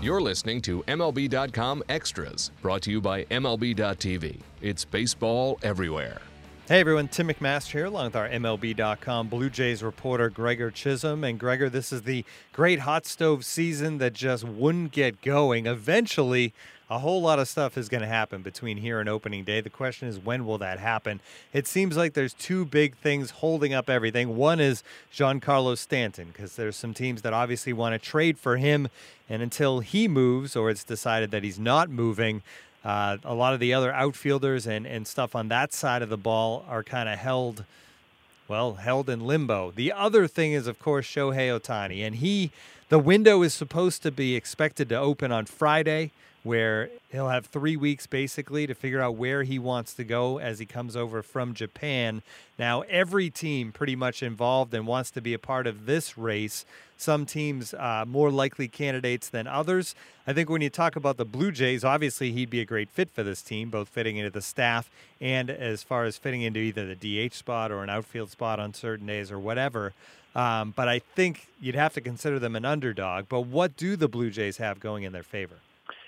You're listening to MLB.com Extras, brought to you by MLB.tv. It's baseball everywhere. Hey everyone, Tim McMaster here, along with our MLB.com Blue Jays reporter Gregor Chisholm. And Gregor, this is the great hot stove season that just wouldn't get going. Eventually, a whole lot of stuff is going to happen between here and opening day. The question is, when will that happen? It seems like there's two big things holding up everything. One is Giancarlo Stanton, because there's some teams that obviously want to trade for him. And until he moves, or it's decided that he's not moving, uh, a lot of the other outfielders and, and stuff on that side of the ball are kind of held, well, held in limbo. The other thing is, of course, Shohei Ohtani. And he, the window is supposed to be expected to open on Friday where he'll have three weeks basically to figure out where he wants to go as he comes over from Japan. Now, every team pretty much involved and wants to be a part of this race. Some teams uh, more likely candidates than others. I think when you talk about the Blue Jays, obviously he'd be a great fit for this team, both fitting into the staff and as far as fitting into either the DH spot or an outfield spot on certain days or whatever. Um, but I think you'd have to consider them an underdog. But what do the Blue Jays have going in their favor?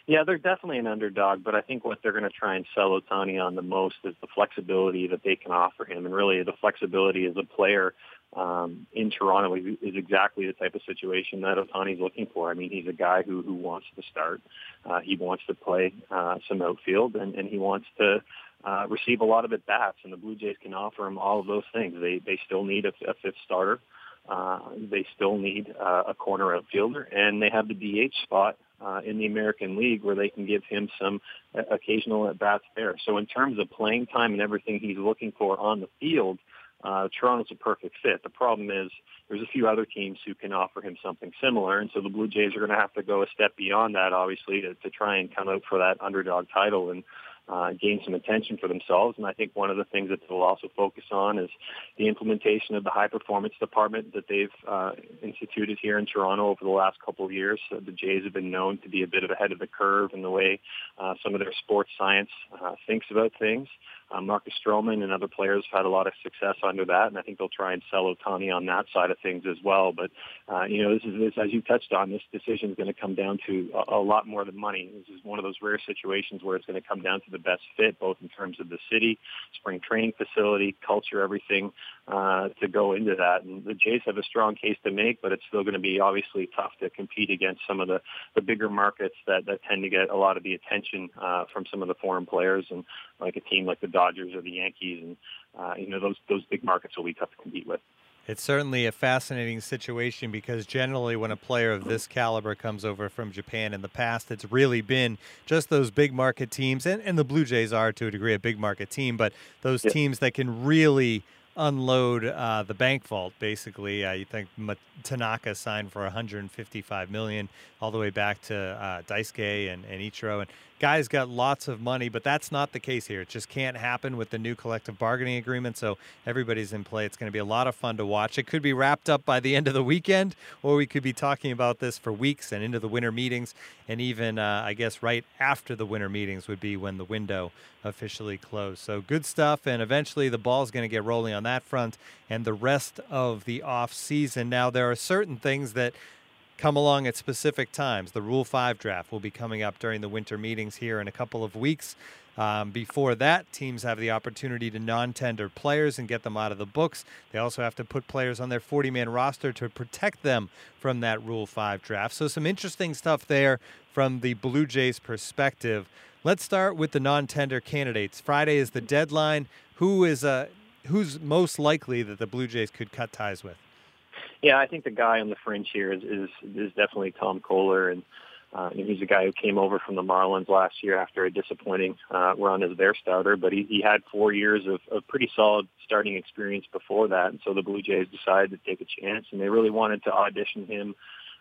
Yeah, they're definitely an underdog, but I think what they're going to try and sell Ohtani on the most is the flexibility that they can offer him, and really the flexibility as a player um, in Toronto is, exactly the type of situation that Ohtani's looking for. I mean, he's a guy who who wants to start, uh, he wants to play uh, some outfield, and, and he wants to uh, receive a lot of at bats, and the Blue Jays can offer him all of those things. They they still need a, a fifth starter. Uh, they still need uh, a corner outfielder, and they have the DH spot uh, in the American League where they can give him some uh, occasional at bats there. So in terms of playing time and everything he's looking for on the field, uh, Toronto's a perfect fit. The problem is there's a few other teams who can offer him something similar, and so the Blue Jays are going to have to go a step beyond that, obviously, to, to try and come out for that underdog title. And uh, gain some attention for themselves. And I think one of the things that they'll also focus on is the implementation of the high performance department that they've uh, instituted here in Toronto over the last couple of years. Uh, the Jays have been known to be a bit of ahead of the curve in the way uh, some of their sports science uh, thinks about things. Uh, Marcus Stroman and other players have had a lot of success under that, and I think they'll try and sell Ohtani on that side of things as well. But uh, you know, this is this, as you touched on. This decision is going to come down to a, a lot more than money. This is one of those rare situations where it's going to come down to the best fit, both in terms of the city, spring training facility, culture, everything uh, to go into that. And the Jays have a strong case to make, but it's still going to be obviously tough to compete against some of the the bigger markets that that tend to get a lot of the attention uh, from some of the foreign players and like a team like the Dodgers or the Yankees, and uh, you know those those big markets will be tough to compete with. It's certainly a fascinating situation because generally, when a player of this caliber comes over from Japan in the past, it's really been just those big market teams, and, and the Blue Jays are to a degree a big market team, but those teams that can really unload uh, the bank vault. Basically, uh, you think Tanaka signed for 155 million, all the way back to uh, Daisuke and, and Ichiro, and guys got lots of money, but that's not the case here. It just can't happen with the new collective bargaining agreement. So everybody's in play. It's going to be a lot of fun to watch. It could be wrapped up by the end of the weekend, or we could be talking about this for weeks and into the winter meetings, and even uh, I guess right after the winter meetings would be when the window officially closed. So good stuff, and eventually the ball's going to get rolling on that front and the rest of the off season. Now there are certain things that come along at specific times. The Rule 5 draft will be coming up during the winter meetings here in a couple of weeks. Um, before that, teams have the opportunity to non tender players and get them out of the books. They also have to put players on their 40 man roster to protect them from that Rule 5 draft. So, some interesting stuff there from the Blue Jays' perspective. Let's start with the non tender candidates. Friday is the deadline. Who is uh, who's most likely that the Blue Jays could cut ties with? Yeah, I think the guy on the fringe here is is, is definitely Tom Koehler, and uh, he's a guy who came over from the Marlins last year after a disappointing uh, run as their starter, but he, he had four years of, of pretty solid starting experience before that, and so the Blue Jays decided to take a chance, and they really wanted to audition him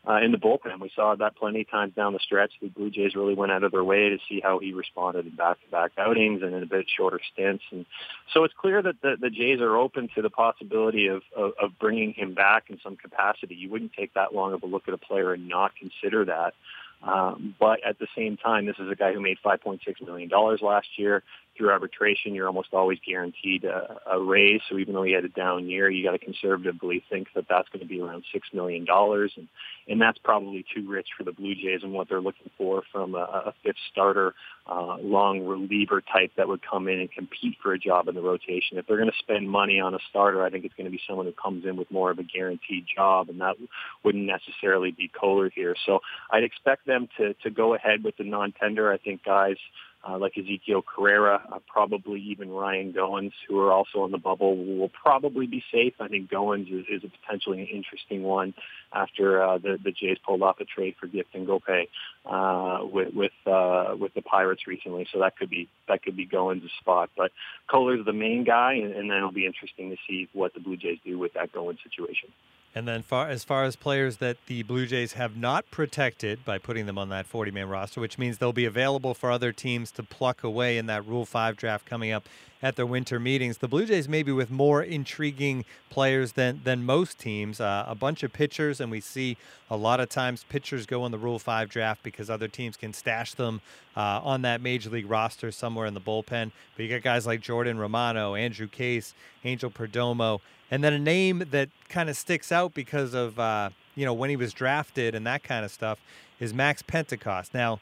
uh, in the bullpen. We saw that plenty of times down the stretch. The Blue Jays really went out of their way to see how he responded in back-to-back outings and in a bit shorter stints. And so it's clear that the, the Jays are open to the possibility of, of, of bringing him back in some capacity. You wouldn't take that long of a look at a player and not consider that. Um, but at the same time, this is a guy who made $5.6 million last year, through arbitration, you're almost always guaranteed a, a raise. So even though he had a down year, you got to conservatively think that that's going to be around six million dollars, and and that's probably too rich for the Blue Jays and what they're looking for from a, a fifth starter, uh, long reliever type that would come in and compete for a job in the rotation. If they're going to spend money on a starter, I think it's going to be someone who comes in with more of a guaranteed job, and that wouldn't necessarily be Koehler here. So I'd expect them to to go ahead with the non-tender. I think guys uh, like Ezekiel Carrera, uh, probably even Ryan Goins, who are also on the bubble, will probably be safe. I think Goins is, is a potentially an interesting one after uh, the, the Jays pulled off a trade for Gift Ngoepe uh, with with, uh, with the Pirates recently, so that could be that could be Goins' spot. But Koehler's the main guy, and, and then it'll be interesting to see what the Blue Jays do with that Goins situation. And then, far as far as players that the Blue Jays have not protected by putting them on that 40-man roster, which means they'll be available for other teams to pluck away in that Rule Five draft coming up at their winter meetings. The Blue Jays maybe with more intriguing players than than most teams. Uh, a bunch of pitchers, and we see a lot of times pitchers go in the Rule Five draft because other teams can stash them uh, on that major league roster somewhere in the bullpen. But you got guys like Jordan Romano, Andrew Case, Angel Perdomo and then a name that kind of sticks out because of uh, you know when he was drafted and that kind of stuff is Max Pentecost. Now,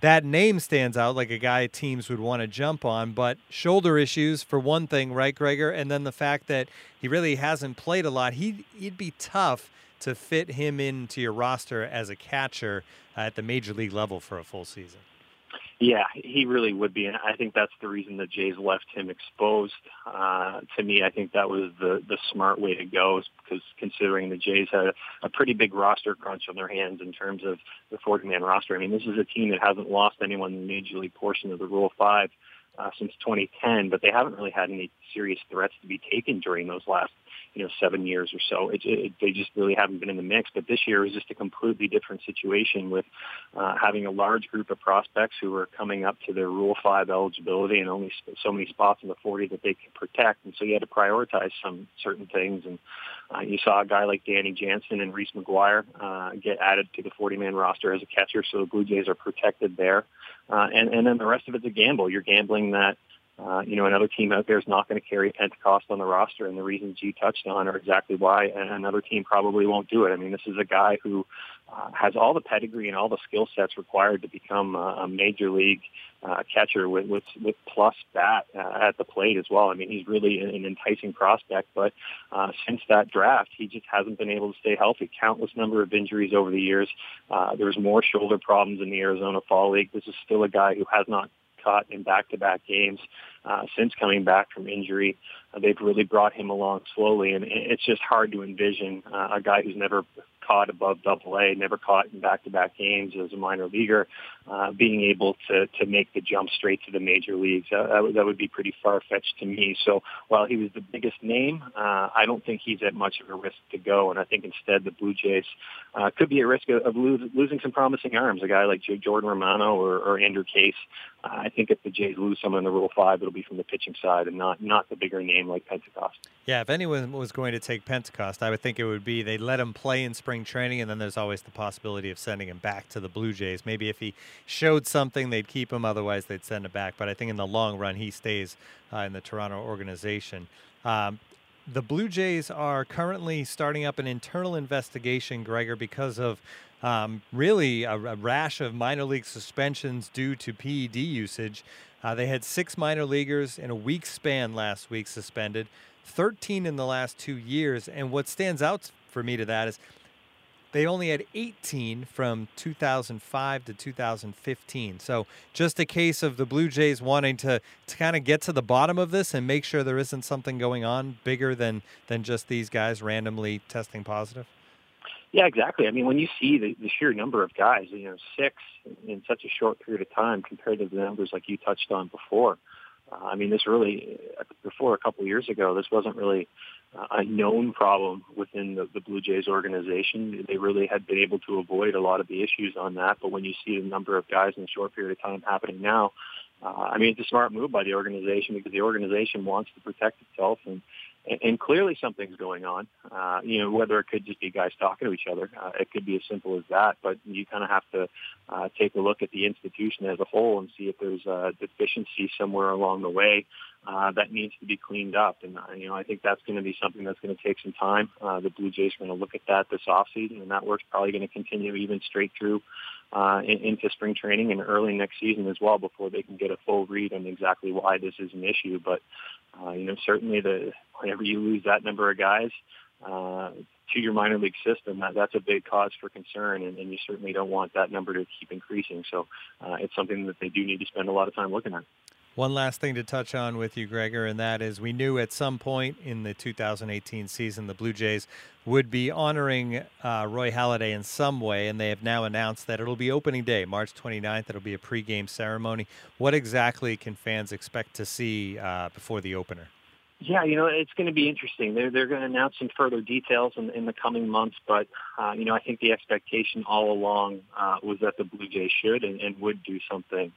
that name stands out like a guy teams would want to jump on, but shoulder issues for one thing, right, Gregor? And then the fact that he really hasn't played a lot, he he'd be tough to fit him into your roster as a catcher at the major league level for a full season. Yeah, he really would be, and I think that's the reason the Jays left him exposed. Uh, to me, I think that was the the smart way to go, because considering the Jays had a, pretty big roster crunch on their hands in terms of the 40-man roster. I mean, this is a team that hasn't lost anyone in the major league portion of the Rule Five uh, since 2010, but they haven't really had any serious threats to be taken during those last you know seven years or so. It, it, they just really haven't been in the mix. But this year is just a completely different situation with uh, having a large group of prospects who are coming up to their Rule Five eligibility and only so many spots in the 40 that they can protect. And so you had to prioritize some certain things. And uh, you saw a guy like Danny Jansen and Reese McGuire uh, get added to the 40-man roster as a catcher, so the Blue Jays are protected there. Uh, and, and then the rest of it's a gamble. You're gambling that uh, you know, another team out there is not going to carry Pentecost on the roster, and the reasons you touched on are exactly why another team probably won't do it. I mean, this is a guy who uh, has all the pedigree and all the skill sets required to become a, a major league uh, catcher with, with with plus bat uh, at the plate as well. I mean, he's really an, an enticing prospect, but uh, since that draft, he just hasn't been able to stay healthy. Countless number of injuries over the years. Uh, there's more shoulder problems in the Arizona Fall League. This is still a guy who has not caught in back-to-back games since coming back from injury. Uh, they've really brought him along slowly, and it's just hard to envision uh, a guy who's never caught above Double A, never caught in back-to-back games as a minor leaguer, uh, being able to to make the jump straight to the major leagues. Uh, that, would, that would be pretty far-fetched to me. So while he was the biggest name, uh, I don't think he's at much of a risk to go. And I think instead the Blue Jays uh, could be at risk of, of lose, losing some promising arms. A guy like Jordan Romano or, or Andrew Case. Uh, I think if the Jays lose someone in the Rule Five, it'll be from the pitching side and not not the bigger name like Pentecost. Yeah, if anyone was going to take Pentecost, I would think it would be they let him play in spring training, and then there's always the possibility of sending him back to the Blue Jays. Maybe if he showed something, they'd keep him. Otherwise, they'd send him back. But I think in the long run, he stays uh, in the Toronto organization. Um, the Blue Jays are currently starting up an internal investigation, Gregor, because of um, really a, a, rash of minor league suspensions due to PED usage. Uh, they had six minor leaguers in a week span last week suspended, 13 in the last two years. And what stands out for me to that is they only had 18 from 2005 to 2015. So just a case of the Blue Jays wanting to, to kind of get to the bottom of this and make sure there isn't something going on bigger than, than just these guys randomly testing positive. Yeah, exactly. I mean, when you see the, the sheer number of guys, you know, six in such a short period of time compared to the numbers like you touched on before, uh, I mean, this really, before a couple years ago, this wasn't really a known problem within the, the Blue Jays organization. They really had been able to avoid a lot of the issues on that. But when you see the number of guys in a short period of time happening now, uh, I mean, it's a smart move by the organization because the organization wants to protect itself and and, and clearly something's going on. Uh, you know, whether it could just be guys talking to each other, uh, it could be as simple as that. But you kind of have to uh, take a look at the institution as a whole and see if there's a deficiency somewhere along the way uh, that needs to be cleaned up. And uh, you know, I think that's going to be something that's going to take some time. Uh, the Blue Jays are going to look at that this offseason, and that work's probably going to continue even straight through uh, in, into spring training and early next season as well before they can get a full read on exactly why this is an issue. But uh, you know, certainly the whenever you lose that number of guys uh, to your minor league system, that, that's a big cause for concern, and, and you certainly don't want that number to keep increasing. So uh, it's something that they do need to spend a lot of time looking at. One last thing to touch on with you, Gregor, and that is we knew at some point in the 2018 season the Blue Jays would be honoring uh, Roy Halladay in some way, and they have now announced that it'll be opening day, March 29th. It'll be a pregame ceremony. What exactly can fans expect to see uh, before the opener? Yeah, you know, it's going to be interesting. They're they're going to announce some further details in, in the coming months, but uh, you know, I think the expectation all along uh, was that the Blue Jays should and, and would do something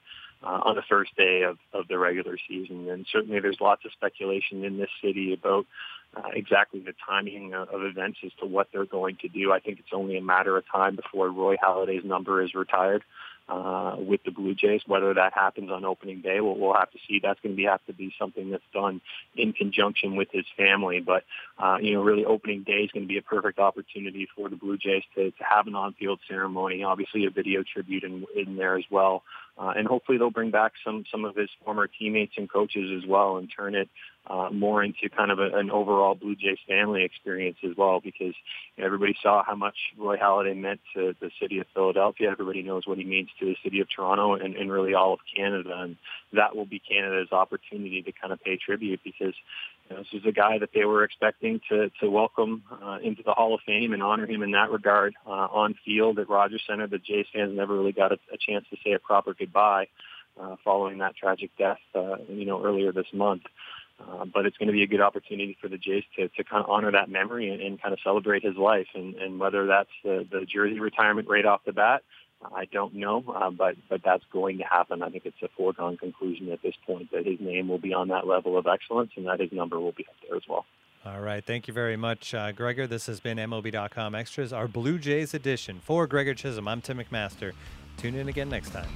uh, on the first day of, of the regular season. And certainly there's lots of speculation in this city about uh, exactly the timing of, events as to what they're going to do. I think it's only a matter of time before Roy Halladay's number is retired with the Blue Jays. Whether that happens on opening day, we'll, we'll have to see. That's going to have to be something that's done in conjunction with his family. But uh, you know, really, opening day is going to be a perfect opportunity for the Blue Jays to, to have an on-field ceremony. Obviously, a video tribute in, in there as well. Uh, and hopefully they'll bring back some some of his former teammates and coaches as well, and turn it uh, more into kind of a, an overall Blue Jays family experience as well. Because everybody saw how much Roy Halladay meant to the city of Philadelphia. Everybody knows what he means to the city of Toronto and, and really all of Canada, and that will be Canada's opportunity to kind of pay tribute because you know, this is a guy that they were expecting to to welcome uh, into the Hall of Fame and honor him in that regard uh, on field at Rogers Center. The Jays fans never really got a, a chance to say a proper goodbye uh, following that tragic death, uh, you know, earlier this month. Uh, but it's going to be a good opportunity for the Jays to, to kind of honor that memory and, and kind of celebrate his life. And, and whether that's the, the jersey retirement right off the bat, I don't know, uh, but but that's going to happen. I think it's a foregone conclusion at this point that his name will be on that level of excellence and that his number will be up there as well. All right. Thank you very much, uh, Gregor. This has been MLB.com Extras, our Blue Jays edition. For Gregor Chisholm, I'm Tim McMaster. Tune in again next time.